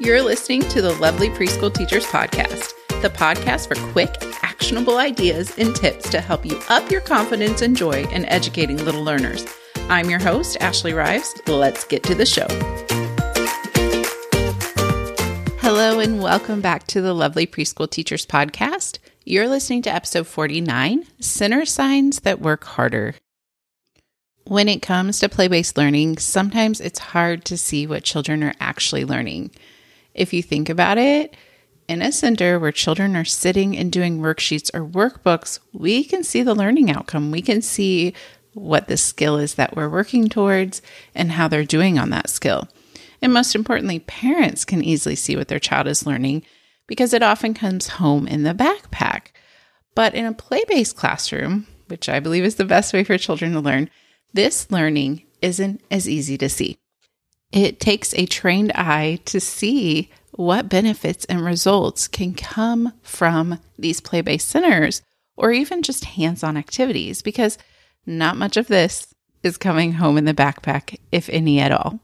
You're listening to the Lovely Preschool Teachers Podcast, the podcast for quick, actionable ideas and tips to help you up your confidence and joy in educating little learners. I'm your host, Ashley Rives. Let's get to the show. Hello, and welcome back to the Lovely Preschool Teachers Podcast. You're listening to episode 49 Center Signs That Work Harder. When it comes to play based learning, sometimes it's hard to see what children are actually learning. If you think about it, in a center where children are sitting and doing worksheets or workbooks, we can see the learning outcome. We can see what the skill is that we're working towards and how they're doing on that skill. And most importantly, parents can easily see what their child is learning because it often comes home in the backpack. But in a play based classroom, which I believe is the best way for children to learn, this learning isn't as easy to see. It takes a trained eye to see what benefits and results can come from these play based centers or even just hands on activities because not much of this is coming home in the backpack, if any at all.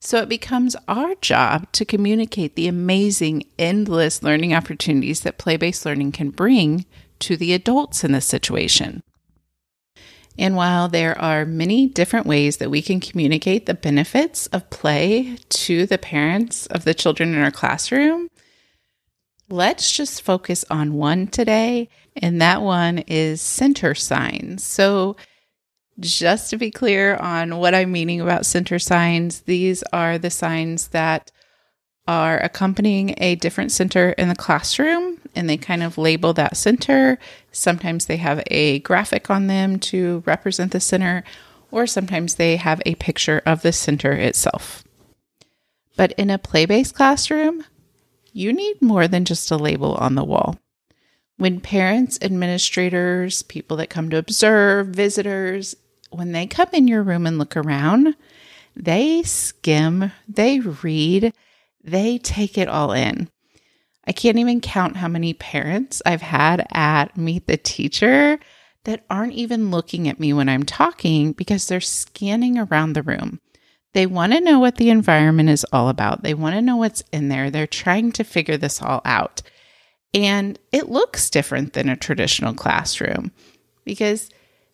So it becomes our job to communicate the amazing, endless learning opportunities that play based learning can bring to the adults in this situation. And while there are many different ways that we can communicate the benefits of play to the parents of the children in our classroom, let's just focus on one today. And that one is center signs. So, just to be clear on what I'm meaning about center signs, these are the signs that are accompanying a different center in the classroom and they kind of label that center. Sometimes they have a graphic on them to represent the center, or sometimes they have a picture of the center itself. But in a play based classroom, you need more than just a label on the wall. When parents, administrators, people that come to observe, visitors, when they come in your room and look around, they skim, they read, they take it all in. I can't even count how many parents I've had at Meet the Teacher that aren't even looking at me when I'm talking because they're scanning around the room. They want to know what the environment is all about. They want to know what's in there. They're trying to figure this all out. And it looks different than a traditional classroom because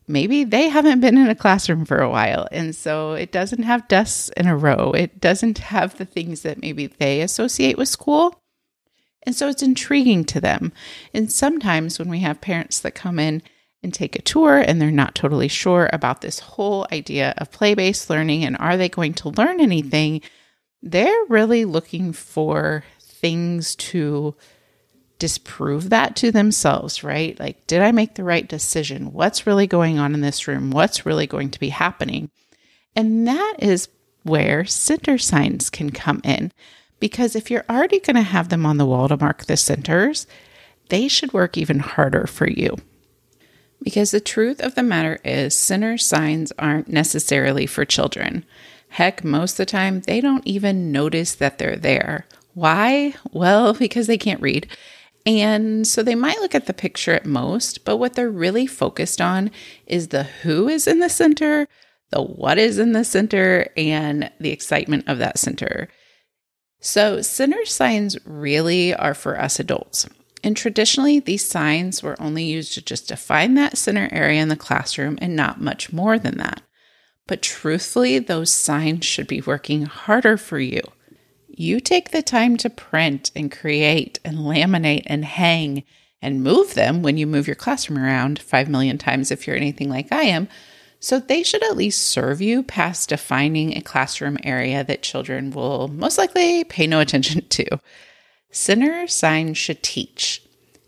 maybe they haven't been in a classroom for a while. And so it doesn't have desks in a row. It doesn't have the things that maybe they associate with school. And so it's intriguing to them. And sometimes when we have parents that come in and take a tour and they're not totally sure about this whole idea of play based learning and are they going to learn anything, they're really looking for things to disprove that to themselves, right? Like, did I make the right decision? What's really going on in this room? What's really going to be happening? And that is where center signs can come in. Because if you're already going to have them on the wall to mark the centers, they should work even harder for you. Because the truth of the matter is, center signs aren't necessarily for children. Heck, most of the time, they don't even notice that they're there. Why? Well, because they can't read. And so they might look at the picture at most, but what they're really focused on is the who is in the center, the what is in the center, and the excitement of that center. So, center signs really are for us adults. And traditionally, these signs were only used to just define that center area in the classroom and not much more than that. But truthfully, those signs should be working harder for you you take the time to print and create and laminate and hang and move them when you move your classroom around 5 million times if you're anything like I am. So they should at least serve you past defining a classroom area that children will most likely pay no attention to. Center signs should teach.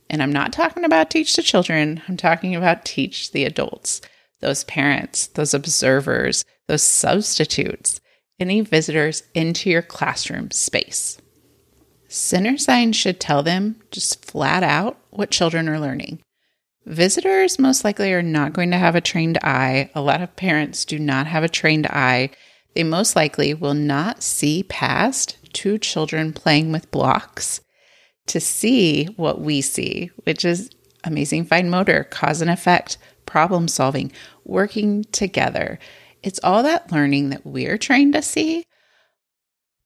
And I'm not talking about teach the children, I'm talking about teach the adults, those parents, those observers, those substitutes any visitors into your classroom space. Center signs should tell them just flat out what children are learning. Visitors most likely are not going to have a trained eye. A lot of parents do not have a trained eye. They most likely will not see past two children playing with blocks to see what we see, which is amazing fine motor, cause and effect, problem solving, working together. It's all that learning that we're trained to see.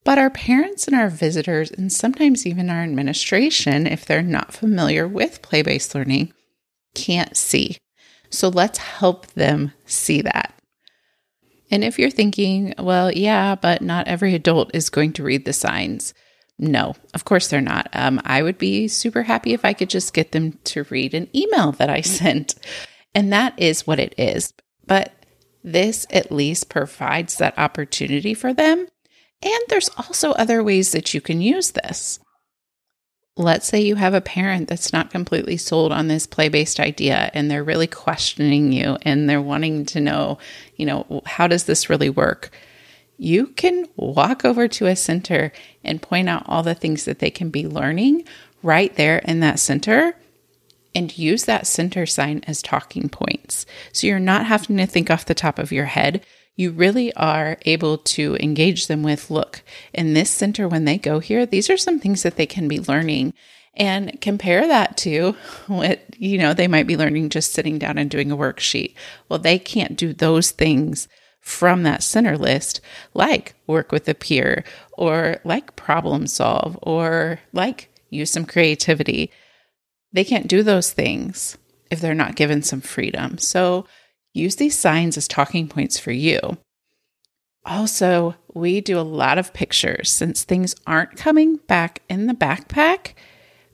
But our parents and our visitors, and sometimes even our administration, if they're not familiar with play based learning, can't see. So let's help them see that. And if you're thinking, well, yeah, but not every adult is going to read the signs. No, of course they're not. Um, I would be super happy if I could just get them to read an email that I sent. And that is what it is. But this at least provides that opportunity for them. And there's also other ways that you can use this. Let's say you have a parent that's not completely sold on this play based idea and they're really questioning you and they're wanting to know, you know, how does this really work? You can walk over to a center and point out all the things that they can be learning right there in that center and use that center sign as talking points. So you're not having to think off the top of your head. You really are able to engage them with look, in this center, when they go here, these are some things that they can be learning. And compare that to what, you know, they might be learning just sitting down and doing a worksheet. Well, they can't do those things from that center list, like work with a peer or like problem solve or like use some creativity. They can't do those things if they're not given some freedom. So use these signs as talking points for you. Also, we do a lot of pictures since things aren't coming back in the backpack.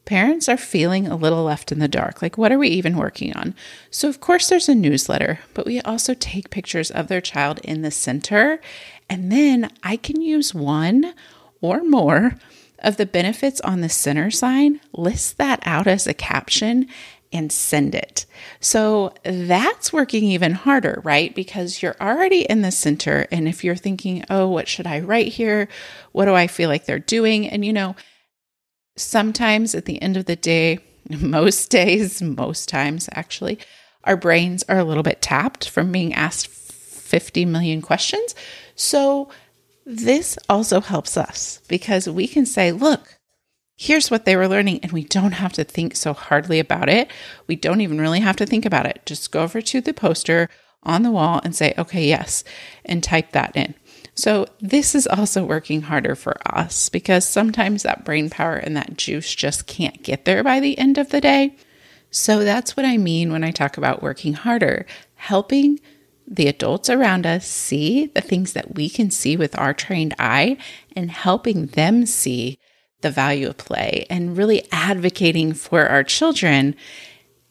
Parents are feeling a little left in the dark. Like, what are we even working on? So, of course, there's a newsletter, but we also take pictures of their child in the center. And then I can use one or more of the benefits on the center sign, list that out as a caption, and send it. So that's working even harder, right? Because you're already in the center. And if you're thinking, oh, what should I write here? What do I feel like they're doing? And you know, sometimes at the end of the day, most days, most times actually, our brains are a little bit tapped from being asked 50 million questions. So this also helps us because we can say, look, here's what they were learning, and we don't have to think so hardly about it. We don't even really have to think about it. Just go over to the poster on the wall and say, okay, yes, and type that in. So, this is also working harder for us because sometimes that brain power and that juice just can't get there by the end of the day. So, that's what I mean when I talk about working harder, helping the adults around us see the things that we can see with our trained eye and helping them see the value of play and really advocating for our children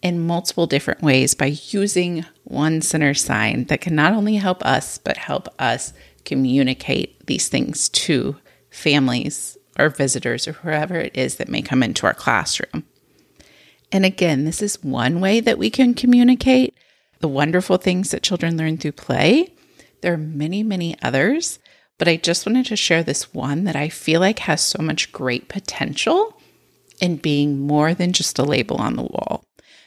in multiple different ways by using one center sign that can not only help us, but help us communicate these things to families or visitors or whoever it is that may come into our classroom. And again, this is one way that we can communicate the wonderful things that children learn through play. There are many, many others, but I just wanted to share this one that I feel like has so much great potential in being more than just a label on the wall.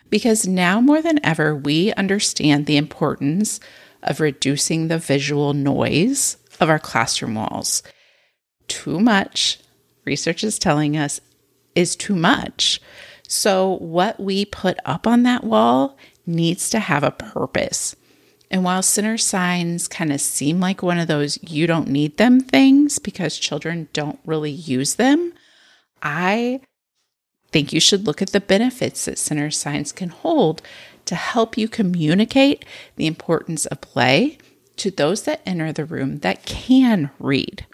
Because now more than ever, we understand the importance of reducing the visual noise of our classroom walls. Too much, research is telling us, is too much. So, what we put up on that wall needs to have a purpose. And while center signs kind of seem like one of those you don't need them things because children don't really use them, I think you should look at the benefits that center signs can hold to help you communicate the importance of play to those that enter the room that can read.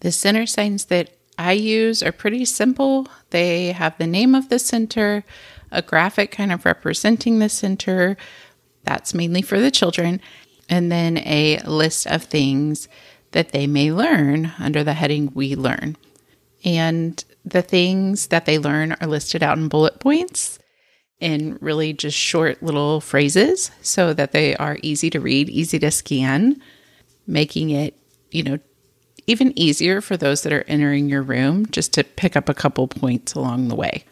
The center signs that I use are pretty simple. They have the name of the center, a graphic kind of representing the center. That's mainly for the children. And then a list of things that they may learn under the heading We Learn. And the things that they learn are listed out in bullet points in really just short little phrases so that they are easy to read, easy to scan, making it, you know, even easier for those that are entering your room just to pick up a couple points along the way.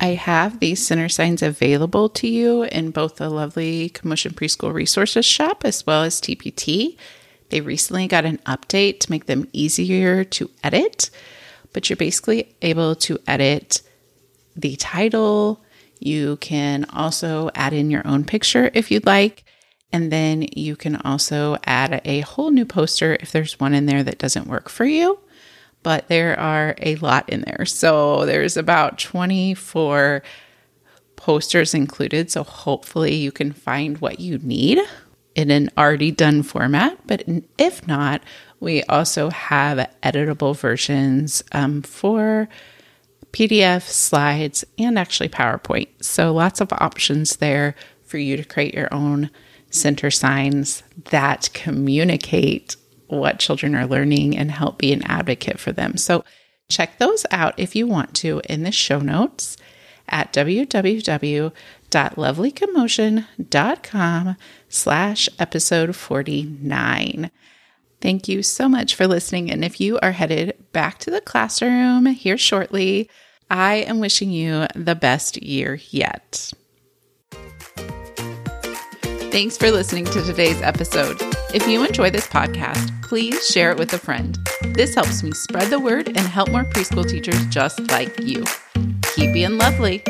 I have these center signs available to you in both the lovely Commotion Preschool Resources shop as well as TPT. They recently got an update to make them easier to edit, but you're basically able to edit the title. You can also add in your own picture if you'd like. And then you can also add a whole new poster if there's one in there that doesn't work for you. But there are a lot in there. So there's about 24 posters included. So hopefully you can find what you need in an already done format. But if not, we also have editable versions um, for PDF, slides, and actually PowerPoint. So lots of options there for you to create your own center signs that communicate what children are learning and help be an advocate for them. So check those out if you want to in the show notes at www.lovelycommotion.com slash episode 49. Thank you so much for listening. And if you are headed back to the classroom here shortly, I am wishing you the best year yet. Thanks for listening to today's episode. If you enjoy this podcast, please share it with a friend. This helps me spread the word and help more preschool teachers just like you. Keep being lovely.